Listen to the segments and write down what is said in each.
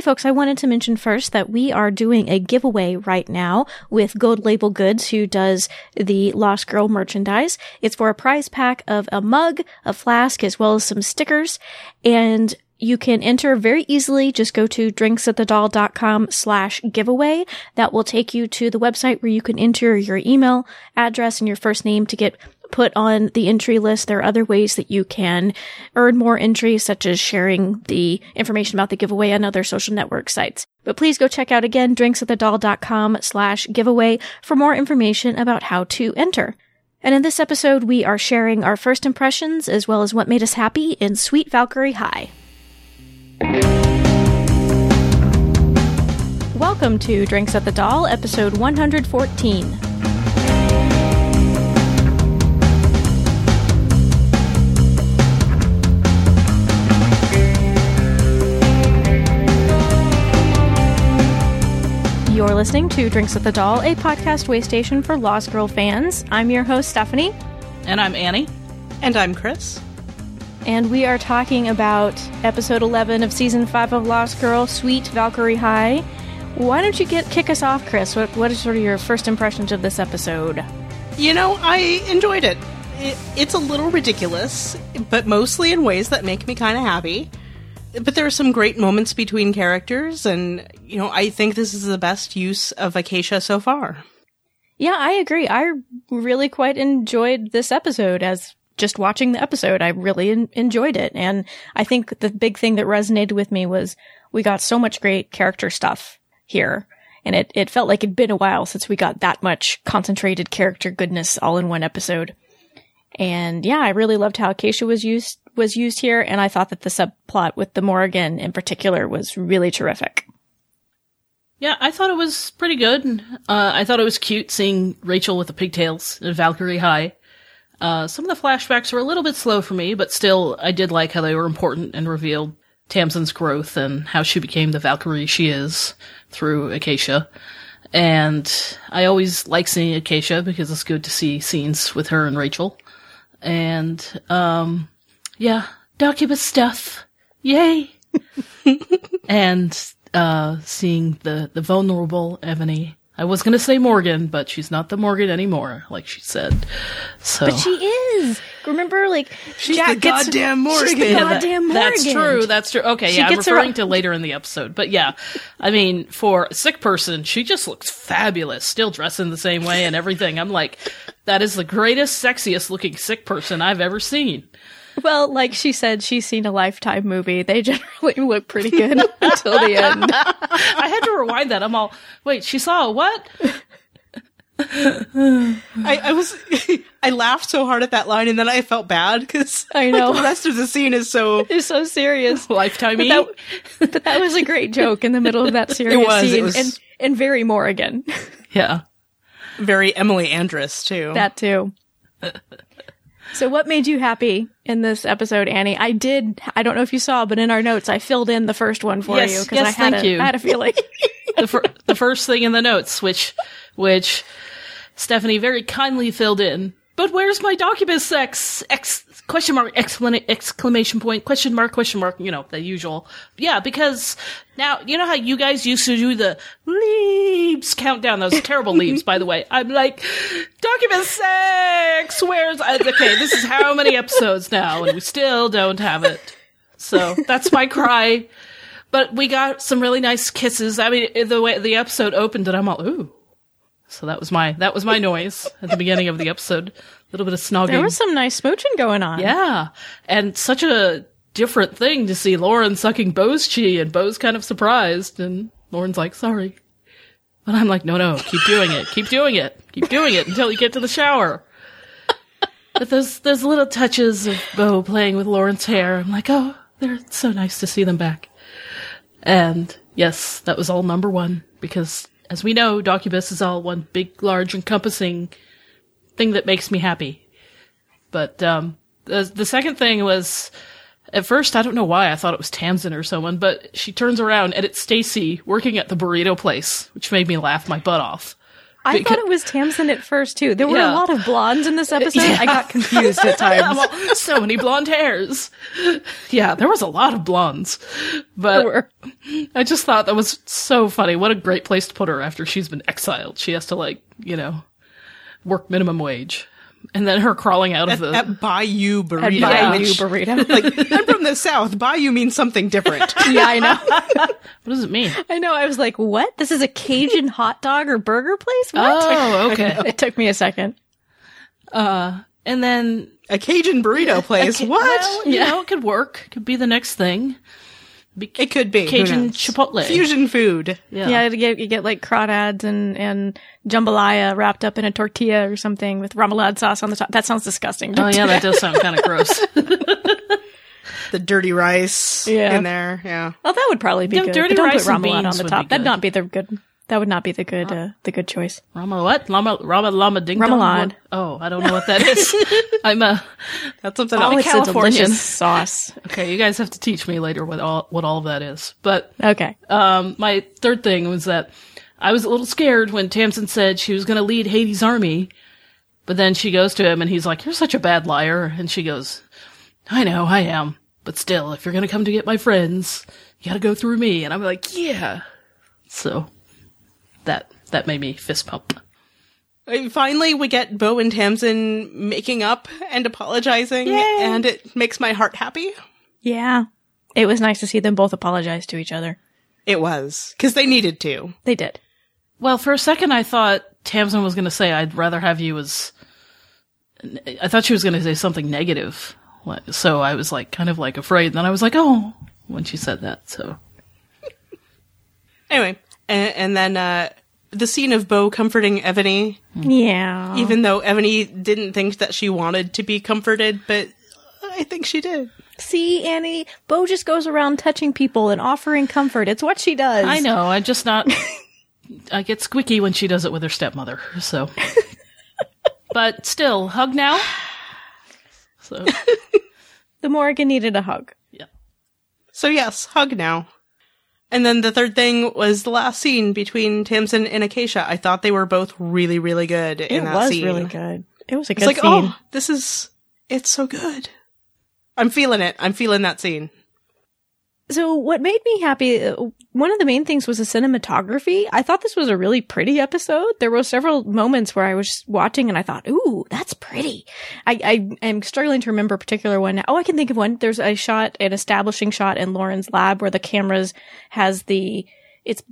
Hey folks, I wanted to mention first that we are doing a giveaway right now with Gold Label Goods, who does the Lost Girl merchandise. It's for a prize pack of a mug, a flask, as well as some stickers. And you can enter very easily. Just go to drinksatthedal.com slash giveaway. That will take you to the website where you can enter your email address and your first name to get put on the entry list. There are other ways that you can earn more entries, such as sharing the information about the giveaway on other social network sites. But please go check out again drinksatthedal.com slash giveaway for more information about how to enter. And in this episode, we are sharing our first impressions as well as what made us happy in Sweet Valkyrie High. Welcome to Drinks at the Dal, episode 114. You're listening to Drinks at the Dal, a podcast way station for Lost Girl fans. I'm your host, Stephanie. And I'm Annie. And I'm Chris. And we are talking about episode 11 of season 5 of Lost Girl, Sweet Valkyrie High. Why don't you get kick us off, Chris? What, what is sort of your first impressions of this episode? You know, I enjoyed it. it it's a little ridiculous, but mostly in ways that make me kind of happy but there are some great moments between characters, and you know, I think this is the best use of Acacia so far. Yeah, I agree. I really quite enjoyed this episode as just watching the episode. I really en- enjoyed it. And I think the big thing that resonated with me was we got so much great character stuff here. And it, it felt like it'd been a while since we got that much concentrated character goodness all in one episode. And yeah, I really loved how Acacia was used was used here, and I thought that the subplot with the Morrigan in particular was really terrific. Yeah, I thought it was pretty good. Uh, I thought it was cute seeing Rachel with the pigtails in Valkyrie High. Uh, some of the flashbacks were a little bit slow for me, but still, I did like how they were important and revealed Tamsin's growth and how she became the Valkyrie she is through Acacia. And I always like seeing Acacia because it's good to see scenes with her and Rachel. And, um, yeah, Doccubus stuff. Yay! and uh, seeing the the vulnerable Evony. I was gonna say Morrigan, but she's not the Morrigan anymore, like she said. So, but she is. Remember, like she's Jack the gets, goddamn Morrigan. She's the yeah, goddamn that, Morgan. That's true. That's true. Okay, She yeah, I'm gets her- referring to later in the episode, but yeah, I mean, for a sick person, she just looks fabulous, still dressed in the same way and everything. I'm like, that is the greatest, sexiest looking sick person I've ever seen. Well, like she said, she's seen a Lifetime movie. They generally look pretty good until the end. I had to rewind that. I'm all, wait, she saw a what? I, I was, I laughed so hard at that line, and then I felt bad because I know. the rest of the scene is so. It's so serious. Lifetime But that, but that was a great joke in the middle of that serious was, it scene, was- and and very Morrigan. Yeah. Very Emily Andress too. that too. So, what made you happy in this episode, Annie? I did. I don't know if you saw, but in our notes, I filled in the first one for Yes, you because yes, I had thank a, you. I had a feeling. the, fir- the first thing in the notes, which, which Stephanie very kindly filled in. But where's my Doccubus sex? Ex- question mark, exclama- exclamation point, question mark, question mark, you know, the usual. Yeah, because now, you know how you guys used to do the leaves countdown? Those terrible leaves, by the way. I'm like, Doccubus sex! Where's, uh, okay, this is how many episodes now, and we still don't have it. So that's my cry. But we got some really nice kisses. I mean, the way the episode opened, and I'm all ooh. So that was my that was my noise at the beginning of the episode. A little bit of snogging. there was some nice smooching going on. yeah, and such a different thing to see Lauren sucking Bo's chi, and Bo's kind of surprised, and Lauren's like, "Sorry," but I'm like, "No, no, keep doing it, keep doing it, keep doing it until you get to the shower." But those those little touches of Bo playing with Lauren's hair, I'm like, "Oh, they're so nice to see them back." And yes, that was all number one because, as we know, Doccubus is all one big, large, encompassing thing that makes me happy. But um, the the second thing was, at first I don't know why I thought it was Tamsin or someone, but she turns around and it's Stacy working at the burrito place, which made me laugh my butt off. I Because- thought it was Tamsin at first too. There were Yeah. a lot of blondes in this episode. Yeah. I got confused at times. So many blonde hairs. Yeah, there was a lot of blondes. But. I just thought that was so funny. What a great place to put her after she's been exiled. She has to like, you know, work minimum wage. And then her crawling out of the At Bayou At Burrito. Bayou which- burrito. like, I'm from the South. Bayou means something different. yeah, I know. What does it mean? I know. I was like, "What? This is a Cajun hot dog or burger place?" What? Oh, okay. It took me a second. Uh and then A Cajun burrito place. what? Well, you know, it could work. Could be the next thing. Be- it could be. Cajun? Chipotle. Fusion food. Yeah. Yeah, you get you get like crawdads and and jambalaya wrapped up in a tortilla or something with remoulade sauce on the top. That sounds disgusting. Oh yeah, that does sound kind of gross. The dirty rice Yeah. in there. Yeah. Well, that would probably be Yeah, good. dirty but don't rice put and remoulade on the top. That'd not be the good. That would not be the good uh, the good choice. Rama what? Lama Rama Lama Ding? Remoulade. Oh, I don't know what that is. I'm a That's something Oh, else. it's Californian. a delicious sauce. okay. You guys have to teach me later what all what all of that is. But Okay. um, my third thing was that I was a little scared when Tamsin said she was going to lead Hades' army, but then she goes to him and he's like, "You're such a bad liar," and she goes, "I know, I am, but still, if you're going to come to get my friends, you got to go through me." And I'm like, "Yeah." So that that made me fist pump. Finally, we get Bo and Tamsin making up and apologizing, and it makes my heart happy. Yeah. It was nice to see them both apologize to each other. It was because they needed to. They did. Well, for a second, I thought Tamsin was going to say, "I'd rather have you as." I thought she was going to say something negative, so I was like, kind of like afraid. And then I was like, "Oh," when she said that. So Anyway, and, and then uh, the scene of Bo comforting Evony, Yeah. even though Evony didn't think that she wanted to be comforted, but I think she did. See, Annie, Bo just goes around touching people and offering comfort. It's what she does. I know. I just not. I get squeaky when she does it with her stepmother. So, but still, hug now. So The Morrigan needed a hug. yeah. So yes, hug now. And then the third thing was the last scene between Tamsin and Acacia. I thought they were both really, really good in It that was scene. really good. It was a It's good like, oh, scene. oh, this is, it's so good. I'm feeling it. I'm feeling that scene. So what made me happy, uh, one of the main things was the cinematography. I thought this was a really pretty episode. There were several moments where I was watching and I thought, ooh, that's pretty. I, I am struggling to remember a particular one. Oh, I can think of one. There's a shot, an establishing shot in Lauren's lab where the cameras has the, it's,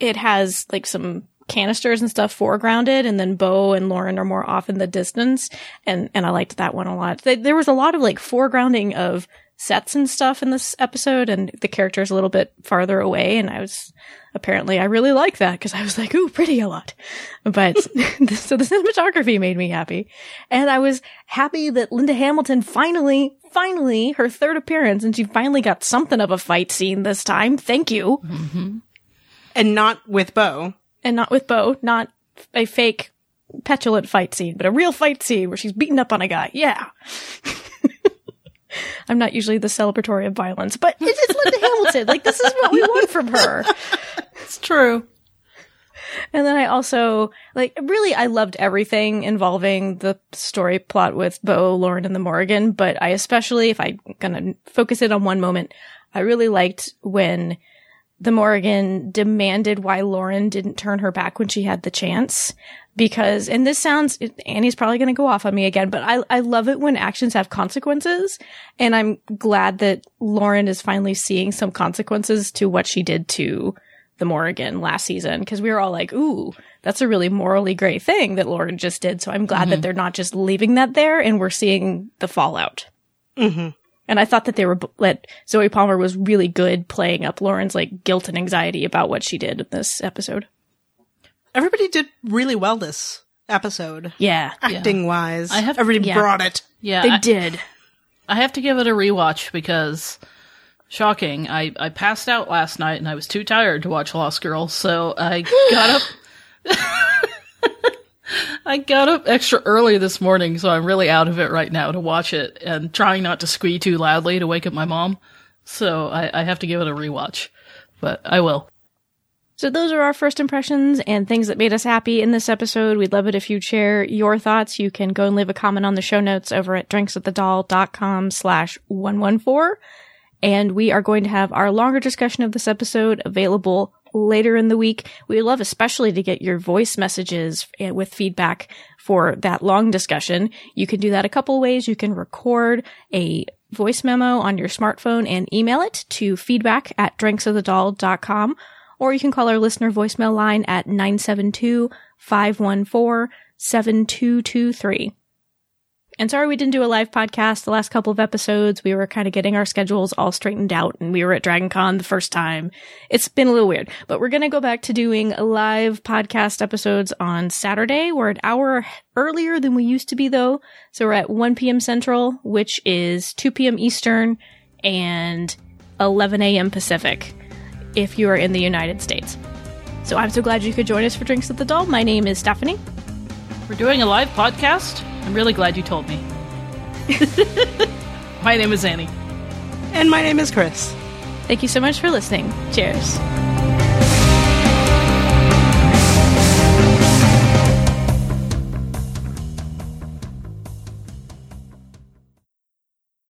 it has like some canisters and stuff foregrounded and then Bo and Lauren are more off in the distance. And, and I liked that one a lot. Th- There was a lot of like foregrounding of sets and stuff in this episode and the characters a little bit farther away. And I was apparently, I really like that because I was like, ooh, pretty a lot. But hmm. so the cinematography made me happy. And I was happy that Linda Hamilton finally, finally, her third appearance and she finally got something of a fight scene this time. Thank you. Mm-hmm. And not with Bo. And not with Bo, not a fake petulant fight scene, but a real fight scene where she's beaten up on a guy. Yeah. I'm not usually the celebratory of violence, but it's, it's Linda Hamilton. Like, this is what we want from her. It's true. And then I also, like, really, I loved everything involving the story plot with Bo, Lauren, and the Morrigan, but I especially, if I'm gonna focus it on one moment, I really liked when the Morrigan demanded why Lauren didn't turn her back when she had the chance. Because, and this sounds, Annie's probably going to go off on me again, but I, I love it when actions have consequences. And I'm glad that Lauren is finally seeing some consequences to what she did to the Morrigan last season. Cause we were all like, ooh, that's a really morally great thing that Lauren just did. So I'm glad that they're not just leaving that there and we're seeing the fallout. Mm-hmm. And I thought that they were that Zoe Palmer was really good playing up Lauren's like guilt and anxiety about what she did in this episode. Everybody did really well this episode. Yeah, Acting wise. I have- Everybody yeah. brought it. Yeah. they I- did. I have to give it a rewatch because shocking. I, I passed out last night and I was too tired to watch Lost Girl, so I got up I got up extra early this morning, so I'm really out of it right now to watch it and trying not to squee too loudly to wake up my mom. So I, I have to give it a rewatch. But I will. So those are our first impressions and things that made us happy in this episode. We'd love it if you'd share your thoughts. You can go and leave a comment on the show notes over at drinkswiththedal.com slash 114. And we are going to have our longer discussion of this episode available later in the week. We love especially to get your voice messages with feedback for that long discussion. You can do that a couple ways. You can record a voice memo on your smartphone and email it to feedback at drinksofthedal.com or you can call our listener voicemail line at 972-514-7223. And sorry we didn't do a live podcast the last couple of episodes. We were kind of getting our schedules all straightened out and we were at Dragon Con the first time. It's been a little weird, but we're going to go back to doing live podcast episodes on Saturday. We're an hour earlier than we used to be though. So we're at 1 p.m. Central, which is 2 p.m. Eastern and 11 a.m. Pacific if you are in the United States. So I'm so glad you could join us for Drinks with the Dal. My name is Stephanie. We're doing a live podcast? I'm really glad you told me. my name is Annie. And my name is Chris. Thank you so much for listening. Cheers.